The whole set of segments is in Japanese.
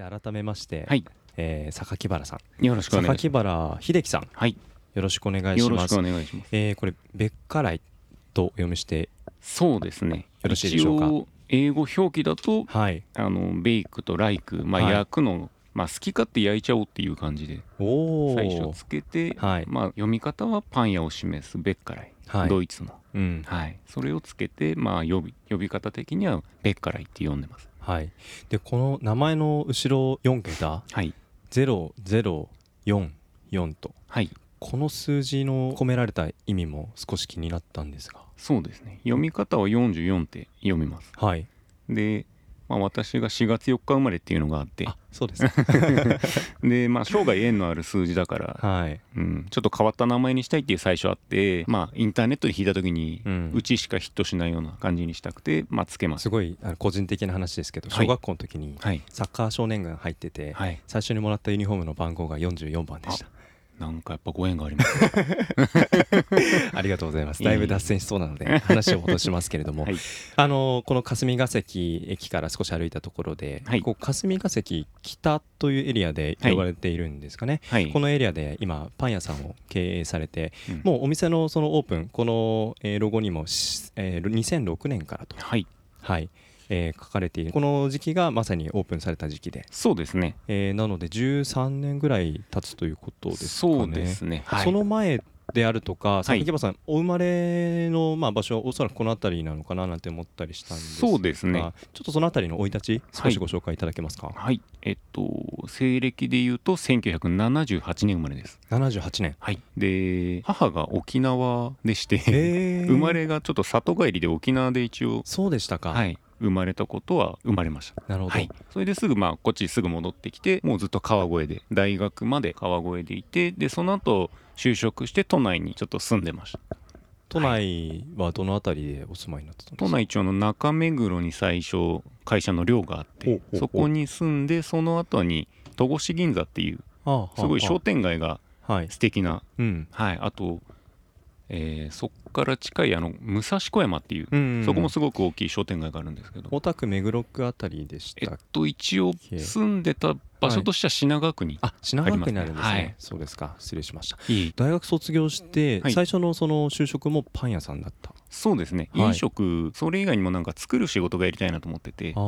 じゃあ改めまして、はい。えー榊原さん。よろしくお願いし榊原秀樹さん。ますはい。よろしくお願いよろしくしますお願いします。えーこれベッカライとお読みしてそうですね。よろしいでしょうか？一応英語表記だとはい。あのベイクとライクまあはい。焼くの、まあ好き勝手焼いちゃおうっていう感じで最初つけて、はい。まあ読み方はパン屋を示すベッカライ、はい。ドイツの。うん。はい。それをつけてまあ呼び呼び方的にはベッカライって呼んでますはい。でこの名前の後ろ4桁はい。0044とはい。この数字の込められた意味も少し気になったんですが。そうですね。読み方は44って読みます。はい。で、まあ、私が4月4日生まれっていうのがあって。あそうですね でまあ生涯縁のある数字だから、はい。うん、ちょっと変わった名前にしたいっていう最初あってまあインターネットで弾いた時にうちしかヒットしないような感じにしたくてまあつけます。すごいあの個人的な話ですけどはい。小学校の時にはい。サッカー少年軍入っててはい。最初にもらったユニフォームの番号が44番でしたなんかやっぱご縁があります。ありがとうございます。だいぶ脱線しそうなので話を戻しますけれども。はい。あのこの霞ヶ関駅から少し歩いたところで、はい。こう霞ヶ関北というエリアで呼ばれているんですかね、はい。このエリアで今パン屋さんを経営されてうん。もうお店のそのオープンこの、えーロゴにもし、えー2006年からと、はい。はいえー書かれている。この時期がまさにオープンされた時期で、そうですね。えーなので13年ぐらい経つということですかね。そうですね。はい。その前であるとか、はい。榊原さん、お生まれの、まあ、場所、おそらくこの辺りなのかななんて思ったりしたんですが、そうですね。ちょっとその辺りの生い立ち、少しご紹介いただけますか？はい。えっと西暦で言うと1978年生まれです。78年。はい。で母が沖縄でして生まれがちょっと里帰りで沖縄で一応そうでしたか。はい生まれたことは生まれましたなるほど。はい、それですぐまあこっちすぐ戻ってきてもうずっと川越で大学まで川越でいてでその後就職して都内にちょっと住んでました都内はどの辺りでお住まいになってたんですか？都内町の中目黒に最初会社の寮があってそこに住んでその後に戸越銀座っていうすごい商は店街が。素敵なうん。はいあと、えーそっから近いあの武蔵小山っていううんそこもすごく大きい商店街があるんですけど大田区目黒区あたりでしえったと一応け住んでた場所としては品川区にあ、品川区になるんですね。はいそうですか。失礼しました。いい大学卒業して、はい最初のその就職もパン屋さんだった。そうですね、はい飲食それ以外にもなんか作る仕事がやりたいなと思っててあ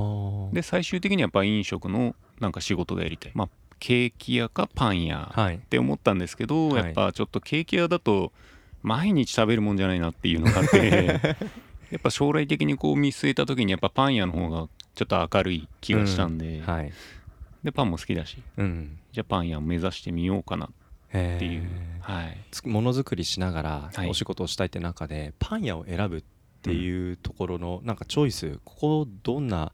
あ。で最終的にはやっぱ飲食のなんか仕事がやりたいまあケーキ屋かパン屋っはい。て思ったんですけど、はいやっぱちょっとケーキ屋だと毎日食べるもんじゃないなっていうのがあって やっぱ将来的にこう見据えた時にやっぱパン屋の方がちょっと明るい気がしたんで、はい。でパンも好きだしうん。じゃあパン屋を目指してみようかなっへていう、えはい。つものづくりしながらはい。お仕事をしたいって中で、パン屋を選ぶっていうところのなんかチョイスここどんな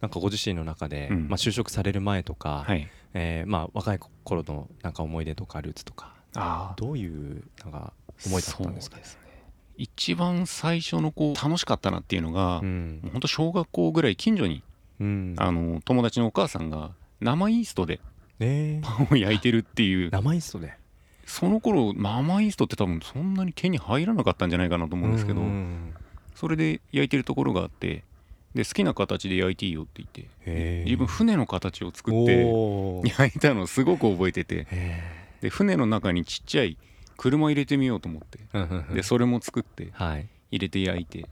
なんかご自身の中で、うん。まあ、就職される前とか、はい。えーまあ、若い頃のなんか思い出とかルーツとかあどういうなんか思いだったんですかね。そうね一番最初のこう楽しかったなっていうのが、うん。もうほんと小学校ぐらい近所にうん。あの友達のお母さんが生イーストでパンを焼いてるっていう。生イーストで。その頃生イーストって多分そんなに手に入らなかったんじゃないかなと思うんですけど、うん。それで焼いてるところがあってで好きな形で焼いていいよって言って自分船の形を作って焼いたのをすごく覚えててへで船の中にちっちゃい車入れてみようと思って。でそれも作ってはい。入れて焼いて。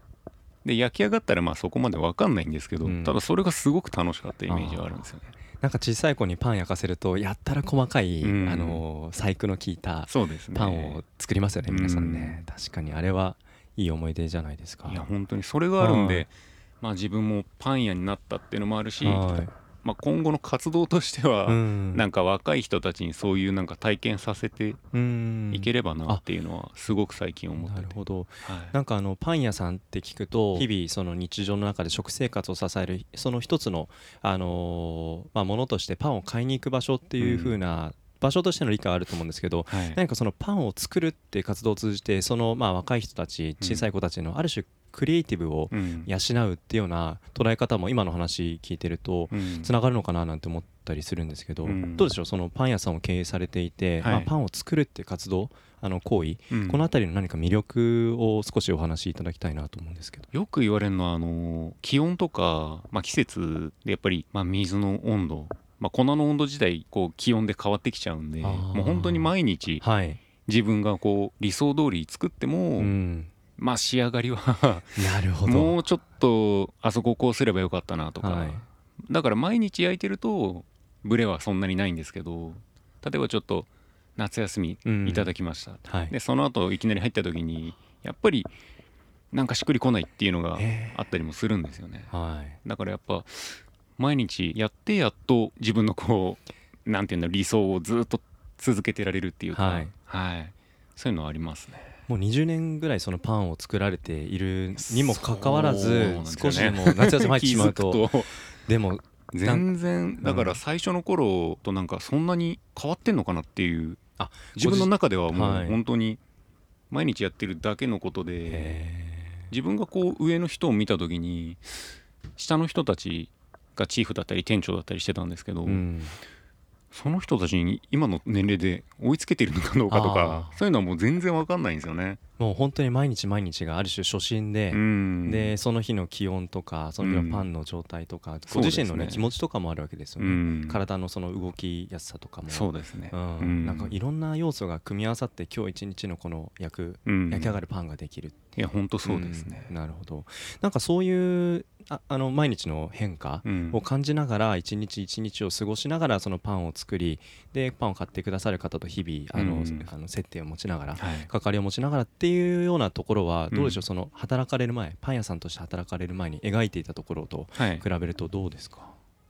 で焼き上がったらまあそこまで分かんないんですけど、うん。ただそれがすごく楽しかったイメージがあるんですよね。なんか小さい子にパン焼かせるとやったら細かい、うん。あの細工の効いたパンを作りますよね、皆さんね。う確かにあれはいい思い出じゃないですか。いや本当にそれがあるんで、はいまあ自分もパン屋になったっていうのもあるし、はいまあ、今後の活動としては、うん。なんか若い人たちにそういうなんか体験させてうん。いければなっていうのはすごく最近思ってて、なるほど。はい。なんかあのパン屋さんって聞くと日々その日常の中で食生活を支えるその一つのあのーまあものとしてパンを買いに行く場所っていう風な場所としての理解はあると思うんですけどはい。何かそのパンを作るっていう活動を通じてそのまあ若い人たち小さい子たちのある種クリエイティブをうん。養うっていうような捉え方も今の話聞いてるとうん。つながるのかななんて思ったりするんですけど、うん。どうでしょうそのパン屋さんを経営されていて、はい。まあ、パンを作るっていう活動あの行為、うん。この辺りの何か魅力を少しお話しいただきたいなと思うんですけど。よく言われるのはあの気温とか、まあ、季節でやっぱり、まあ、水の温度まあ、粉の温度自体こう気温で変わってきちゃうんでもう本当に毎日はい、自分がこう理想通り作っても、うん、まあ仕上がりは なるほど。もうちょっとあそここうすればよかったなとか、はい。だから毎日焼いてるとブレはそんなにないんですけど例えばちょっと夏休みいただきました、はい。でその後いきなり入った時にやっぱりなんかしっくりこないっていうのがえ。あったりもするんですよね。はい。だからやっぱ毎日やってやっと自分のこうなんていうんだろう理想をずっと続けてられるっていうか、はい。はい。そういうのはありますねもう20年ぐらいそのパンを作られているにもかかわらず少しでも夏休み入ってしまうと。でも全然だから最初の頃となんかそんなに変わってんのかなっていうあ自分の中ではもはい。う本当に毎日やってるだけのことでへ自分がこう上の人を見た時に下の人たちがチーフだったり店長だったりしてたんですけど、その人たちに今の年齢で追いつけてるのかどうかとかあそういうのはもう全然わかんないんですよね。もう本当に毎日毎日がある種初心で、うん。でその日の気温とかその日のパンの状態とか、ご自身のね気持ちとかもあるわけですようね、ん。体のその動きやすさとかも。そうですね。うん。うん。なんかいろんな要素が組み合わさって今日一日のこの焼く、うん。焼き上がるパンができるいや本当そうですね。うんなるほど。なんかそういうああの毎日の変化うん。を感じながら一日一日を過ごしながらそのパンを作りでパンを買ってくださる方と日々あの、うんあの接点を持ちながらはい。を持ちながらっていうようなところはうん。どうでしょう、その働かれる前パン屋さんとして働かれる前に描いていたところとはい。比べるとどうですか、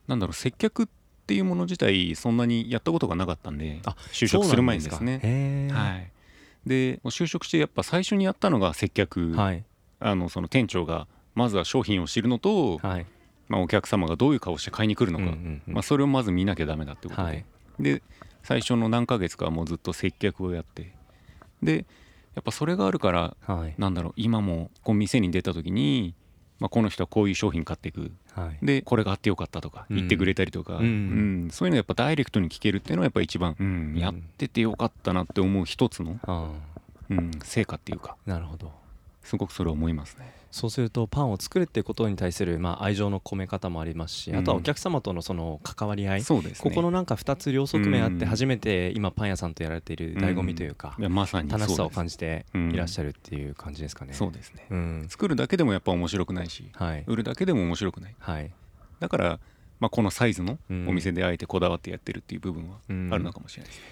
なんだろう接客っていうもの自体そんなにやったことがなかったんであ就職する前にですね。なんか。へー。はいで就職してやっぱ最初にやったのが接客、はい。あのその店長がまずは商品を知るのと、はい。まあ、お客様がどういう顔して買いに来るのか、うんうんうん。まあ、それをまず見なきゃダメだってことで、はい。で最初の何ヶ月かはもうずっと接客をやって。でやっぱそれがあるからはい。なんだろう今もこう店に出た時に、まあ、この人はこういう商品買っていくはい。でこれがあってよかったとかうん。言ってくれたりとか、うん。うん。そういうのやっぱダイレクトに聞けるっていうのはやっぱ一番、うん。んやっててよかったなって思う一つの、あうん、成果っていうか。ーなるほど。すごくそれは思いますね。そうするとパンを作るっていうことに対する、まあ、愛情の込め方もありますし、あとはお客様とのその関わり合い、そうですね。ここのなんか2つ両側面あってうん。初めて今パン屋さんとやられている醍醐味というか、いやまさに楽しさを感じていらっしゃるっていう感じですかね。そうですね。うん。作るだけでもやっぱ面白くないしはい。売るだけでも面白くない。はい。だから、まあ、このサイズのうんお店であえてこだわってやってるっていう部分はうん。あるのかもしれないですね。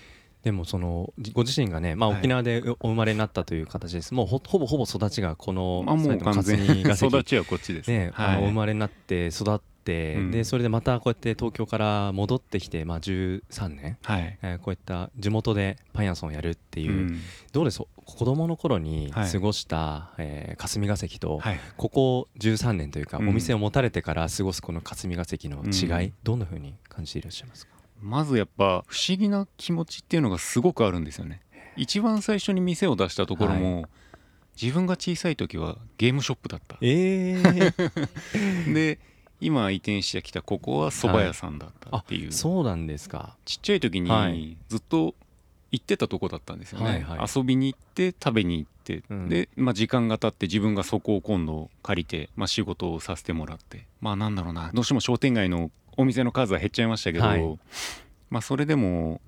でもそのじご自身がね、まあ、はい。沖縄でお生まれになったという形です、もうほほぼほぼ育ちがこの霞が関。育ちはこっちです。ね、あのお生はい、まれになって育って、うん。でそれでまたこうやって東京から戻ってきて、まあ、13年、はい。えーこういった地元でパン屋さんをやるっていう、うん。どうです？子供の頃にはい。過ごした、えー霞が関と、はい、ここ13年というか、うん。お店を持たれてから過ごすこの霞が関の違い、うん。どんな風に感じていらっしゃいますか？まずやっぱ不思議な気持ちっていうのがすごくあるんですよね。一番最初に店を出したところも、自分が小さい時はゲームショップだった。えー、で今移転してきたここは蕎麦屋さんだったあっていう、そうなんですか。ちっちゃい時はい。にずっと行ってたとこだったんですよね、はいはい。遊びに行って食べに行って、うん。で、まあ、時間が経って自分がそこを今度借りて、まあ、仕事をさせてもらって。まあなんだろうな。どうしても商店街のお店の数は減っちゃいましたけど、はい。まあそれでも、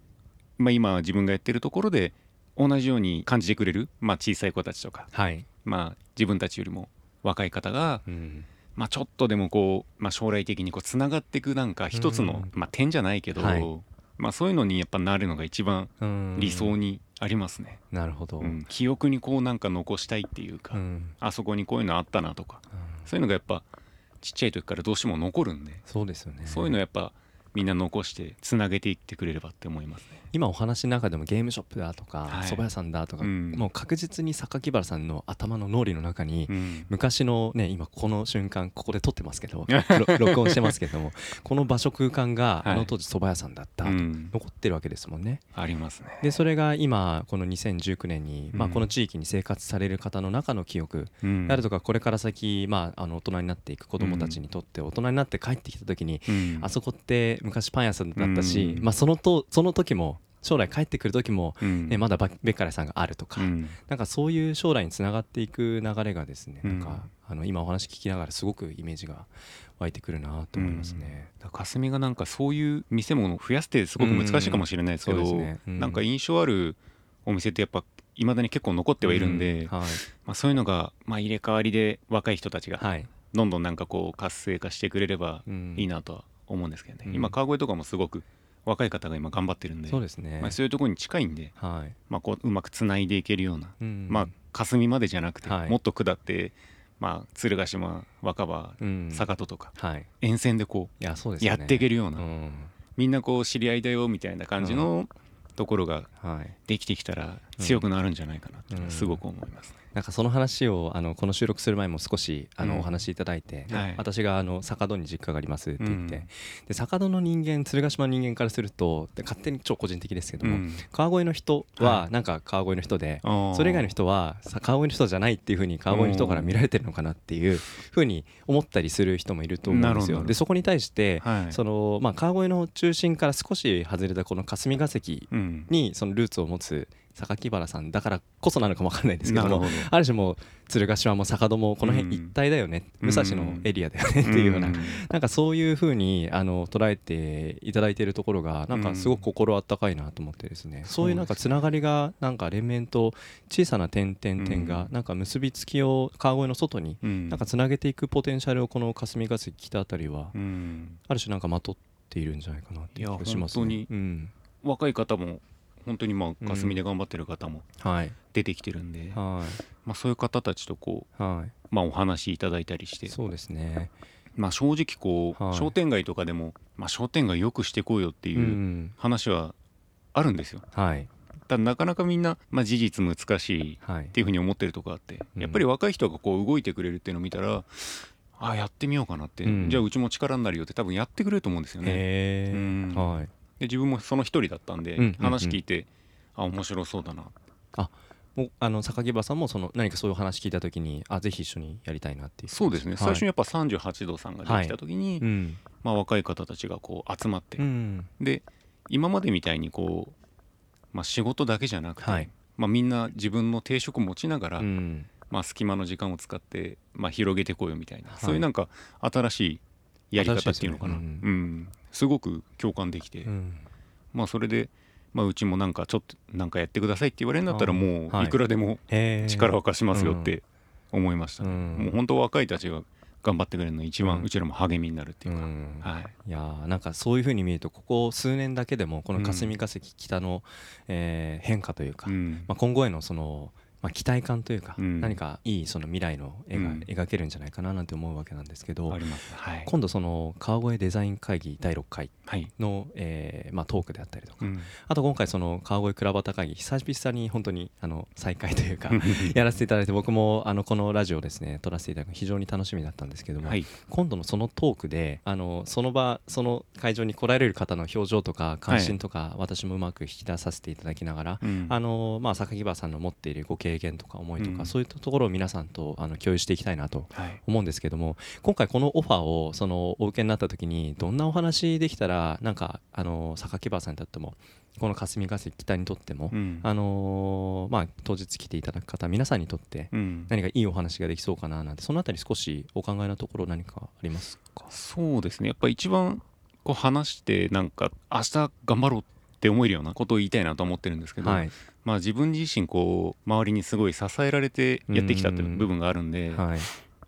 まあ、今自分がやってるところで同じように感じてくれる、まあ、小さい子たちとか、はい、まあ、自分たちよりも若い方がうん。まあ、ちょっとでもこう、まあ、将来的にこうつながっていくなんか一つの、うん。まあ、点じゃないけど、はい。まあ、そういうのにやっぱなるのが一番うん。理想にありますね、なるほど、うん。記憶にこうなんか残したいっていうか、うん。あそこにこういうのあったなとかうん。そういうのがやっぱちっちゃい時からどうしても残るんで、そうですよね。そういうのやっぱみんな残してつなげていってくれればって思いますね。今お話の中でもゲームショップだとかはい。蕎麦屋さんだとか、うん。もう確実に榊原さんの頭の脳裏の中に、うん。昔のね今この瞬間ここで撮ってますけど ろ録音してますけどもこの場所空間がはい。あの当時蕎麦屋さんだったと、うん。残ってるわけですもんね。ありますね。でそれが今この2019年に、まあ、うん。この地域に生活される方の中の記憶うん。であるとかこれから先、まあ、あの大人になっていく子どもたちにとって大人になって帰ってきた時に、うん。あそこって昔パン屋さんだったし、うん。まあ、そのとその時も将来帰ってくる時も、うん。ね、まだバベッカレさんがあるとか、うん。なんかそういう将来につながっていく流れがですね、うん。なんかあの今お話聞きながらすごくイメージが湧いてくるなと思いますね。だから霞がなんかそういう店も増やしてすごく難しいかもしれないですけど、うんね。うん。なんか印象あるお店ってやっぱいまだに結構残ってはいるんで、うん。はい。まあ、そういうのがまあ入れ替わりで若い人たちがはい。どんどんなんかこう活性化してくれればうん。いいなとは思うんですけどね、うん今川越とかもすごく若い方が今頑張ってるんでそうですね。まあ、そういうところに近いんで、はい。まあ、こううまくつないでいけるような、うんまあ霞までじゃなくて、はいもっと下って、まあ、鶴ヶ島若葉うん坂戸とか、はい。沿線でこう。やっていけるような、うんみんなこう知り合いだよみたいな感じのところがはい。できてきたら強くなるんじゃないかなっていうのうんはすごく思いますね。なんかその話をあのこの収録する前も少しあうん。のお話しいただいて、はい。私があの坂戸に実家がありますって言って、うん。で坂戸の人間鶴ヶ島の人間からするとで勝手に超個人的ですけども、うん。川越の人ははい。なんか川越の人で、それ以外の人はさ川越の人じゃないっていうふうに川越の人から見られてるのかなっていうふうに思ったりする人もいると思うんですよ。でそこに対して、はい。そのまあ、川越の中心から少し外れたこの霞が関うん。にそのルーツを持つ榊原さんだからこそなのかもわかんないんですけどもある種もう鶴ヶ島も坂戸もこの辺一帯だよね、うん。武蔵のエリアだよねっていうような、ん。なんかそういうふうにあの捉えていただいているところがなんかすごく心温かいなと思ってですね、そういうなんかつながりがなんか連綿と小さな点々点うん。がなんか結びつきを川越の外にうん。なんかつなげていくポテンシャルをこの霞ヶ関北あたりはうん。ある種なんかまとっているんじゃないかなっていう気がしますね。うん。若い方も本当にまあうん。霞で頑張ってる方もはい。出てきてるんで、はまあ、そういう方たちとこいはう、まあ、お話いただいたりして。いそうですね。まあ、正直こう、はい。商店街とかでも、まあ、商店街よくしてこうよってういうん。話はあるんですよ。はい。ただなかなかみんな、まあ、事実難しいはい。っていうふうに思ってるとこあって、うん。やっぱり若い人がこう動いてくれるっていうのを見たらああやってみようかなって、うん。じゃあうちも力になるよって多分やってくれると思うんですよね。へうん。えはいで自分もその一人だったんで、話聞いてあ面白そうだな。もうあの榊原さんもその何かそういう話聞いた時にあぜひ一緒にやりたいなっていう。そうですね、はい。最初にやっぱ38度さんができた時に、うんまあ、若い方たちがこう集まって、うん。で今までみたいにこう、まあ、仕事だけじゃなくて、はい。まあ、みんな自分の定職持ちながら、うん。まあ、隙間の時間を使って、まあ、広げてこうよみたいな、はい。そういうなんか新しいやり方っていうのかな、ね。うんすごく共感できて、うん。まあ、それで、まあ、うちもなんかちょっとなんかやってくださいって言われるんだったらもうい。くらでも力を貸しますよって思いましたね、うん。もう本当若いたちが頑張ってくれるのが一番うん。うちらも励みになるっていうか、うん。はい。いやーなんかそういうふうに見るとここ数年だけでもこの霞が関北の、えー変化というか、うん。まあ、今後へのその、まあ、期待感というか、うん。何かいいその未来の絵がうん。描けるんじゃないかななんて思うわけなんですけど、あります。はい、今度その川越デザイン会議第6回はい。の、えーまあ、トークであったりとか、うん。あと今回その川越倉端会議久々に本当にあの再開というか やらせていただいて僕もあのこのラジオですね撮らせていただくの非常に楽しみだったんですけども、はい。今度のそのトークであのその場その会場に来られる方の表情とか関心とか、私もうまく引き出させていただきながら、うん。あのまあ、榊原さんの持っているご経験とか思いとか、うん。そういったところを皆さんとあの共有していきたいなとはい。思うんですけども今回このオファーをそのお受けになった時にどんなお話できたらなんかあの榊原さんにとってもこの霞ヶ関北にとっても、うん。あのーまあ、当日来ていただく方皆さんにとってうん。何かいいお話ができそうかななんてそのあたり少しお考えのところ何かありますか？そうですね。やっぱ一番こう話してなんか明日頑張ろうって思えるようなことを言いたいなと思ってるんですけど、はい。まあ自分自身こう周りにすごい支えられてやってきたっていう部分があるんで、はい。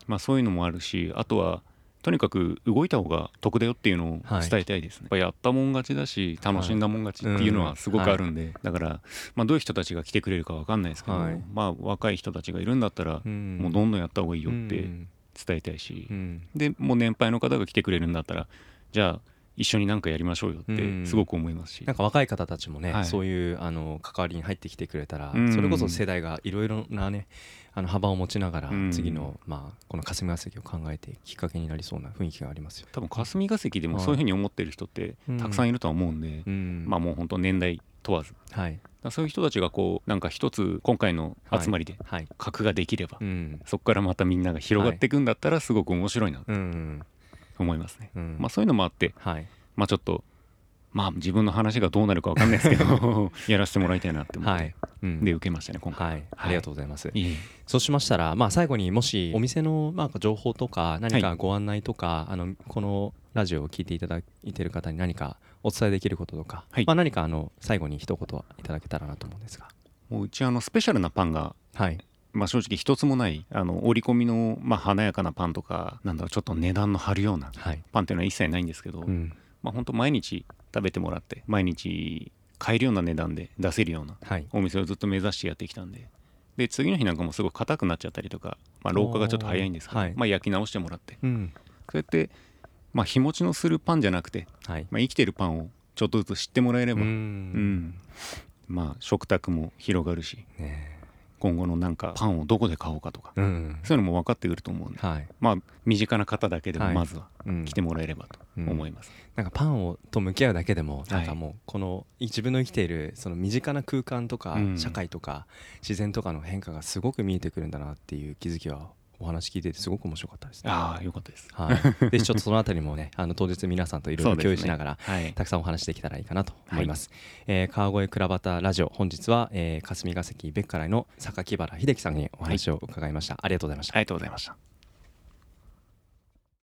まあそういうのもあるしあとはとにかく動いた方が得だよっていうのをはい伝えたいですね、やっぱやったもん勝ちだし楽しんだもん勝ちっていうのはすごくあるんで、だから、まあ、どういう人たちが来てくれるかわかんないですけど、はい。まあ若い人たちがいるんだったら、うん。もうどんどんやった方がいいよってうん。伝えたいし、うん。でもう年配の方が来てくれるんだったらじゃあ一緒に何かやりましょうよっうん。てすごく思いますし、なんか若い方たちもね、はい。そういうあの関わりに入ってきてくれたら、うん。それこそ世代がいろいろなねあの幅を持ちながら、うん。次の、まあ、この霞が関を考えてきっかけになりそうな雰囲気がありますよ。多分霞が関でもそういうふうに思ってる人ってたくさんいるとは思うんで、うん。まあもう本当年代問わず。はい。そういう人たちがこうなんか一つ今回の集まりではい。格ができれば、うん。そこからまたみんなが広がっていくんだったらすごく面白いなとうん思いますね、うん。まあそういうのもあってはい。まあちょっとまあ自分の話がどうなるかわかんないですけど やらせてもらいたいなって思って、はい、うん。で受けましたね今回。はい、ありがとうございます。いそうしましたら、まあ、最後にもしお店のまあ情報とか何かご案内とか、あのこのラジオを聞いていただいている方に何かお伝えできることとか、はい。まあ、何かあの最後に一言いただけたらなと思うんですが。もううちあのスペシャルなパンがはい、まあ、正直一つもないあの織り込みのまあ華やかなパンとかなんだろうちょっと値段の張るようなはい。パンっていうのは一切ないんですけど、うん。まあ本当毎日食べてもらって毎日買えるような値段で出せるようなはい。お店をずっと目指してやってきたんでで次の日なんかもすごく硬くなっちゃったりとか、まあ、老化がちょっと早いんですけど、はい。まあ、焼き直してもらって。うん。そうやって、まあ、日持ちのするパンじゃなくて、はい。まあ、生きてるパンをちょっとずつ知ってもらえれば、ううん。んまあ食卓も広がるし。ね今後のなんかパンをどこで買おうかとかうん。そういうのも分かってくると思うんで、はい。まあ身近な方だけでもはい。まずはうん。来てもらえればと思います。なんかパンをと向き合うだけでもい。なんかもうこの自分の生きているその身近な空間とかうん。社会とか自然とかの変化がすごく見えてくるんだなっていう気づきはお話聞いててすごく面白かったですね。ああよかったです。はい、でちょっとそのあたりもね あの当日皆さんといろいろ共有しながら、はい、たくさんお話できたらいいかなと思います、えー川越倉端ラジオ本日は、えー霞が関ベッカライの榊原秀樹さんにお話を伺いました、ありがとうございました。ありがとうございました。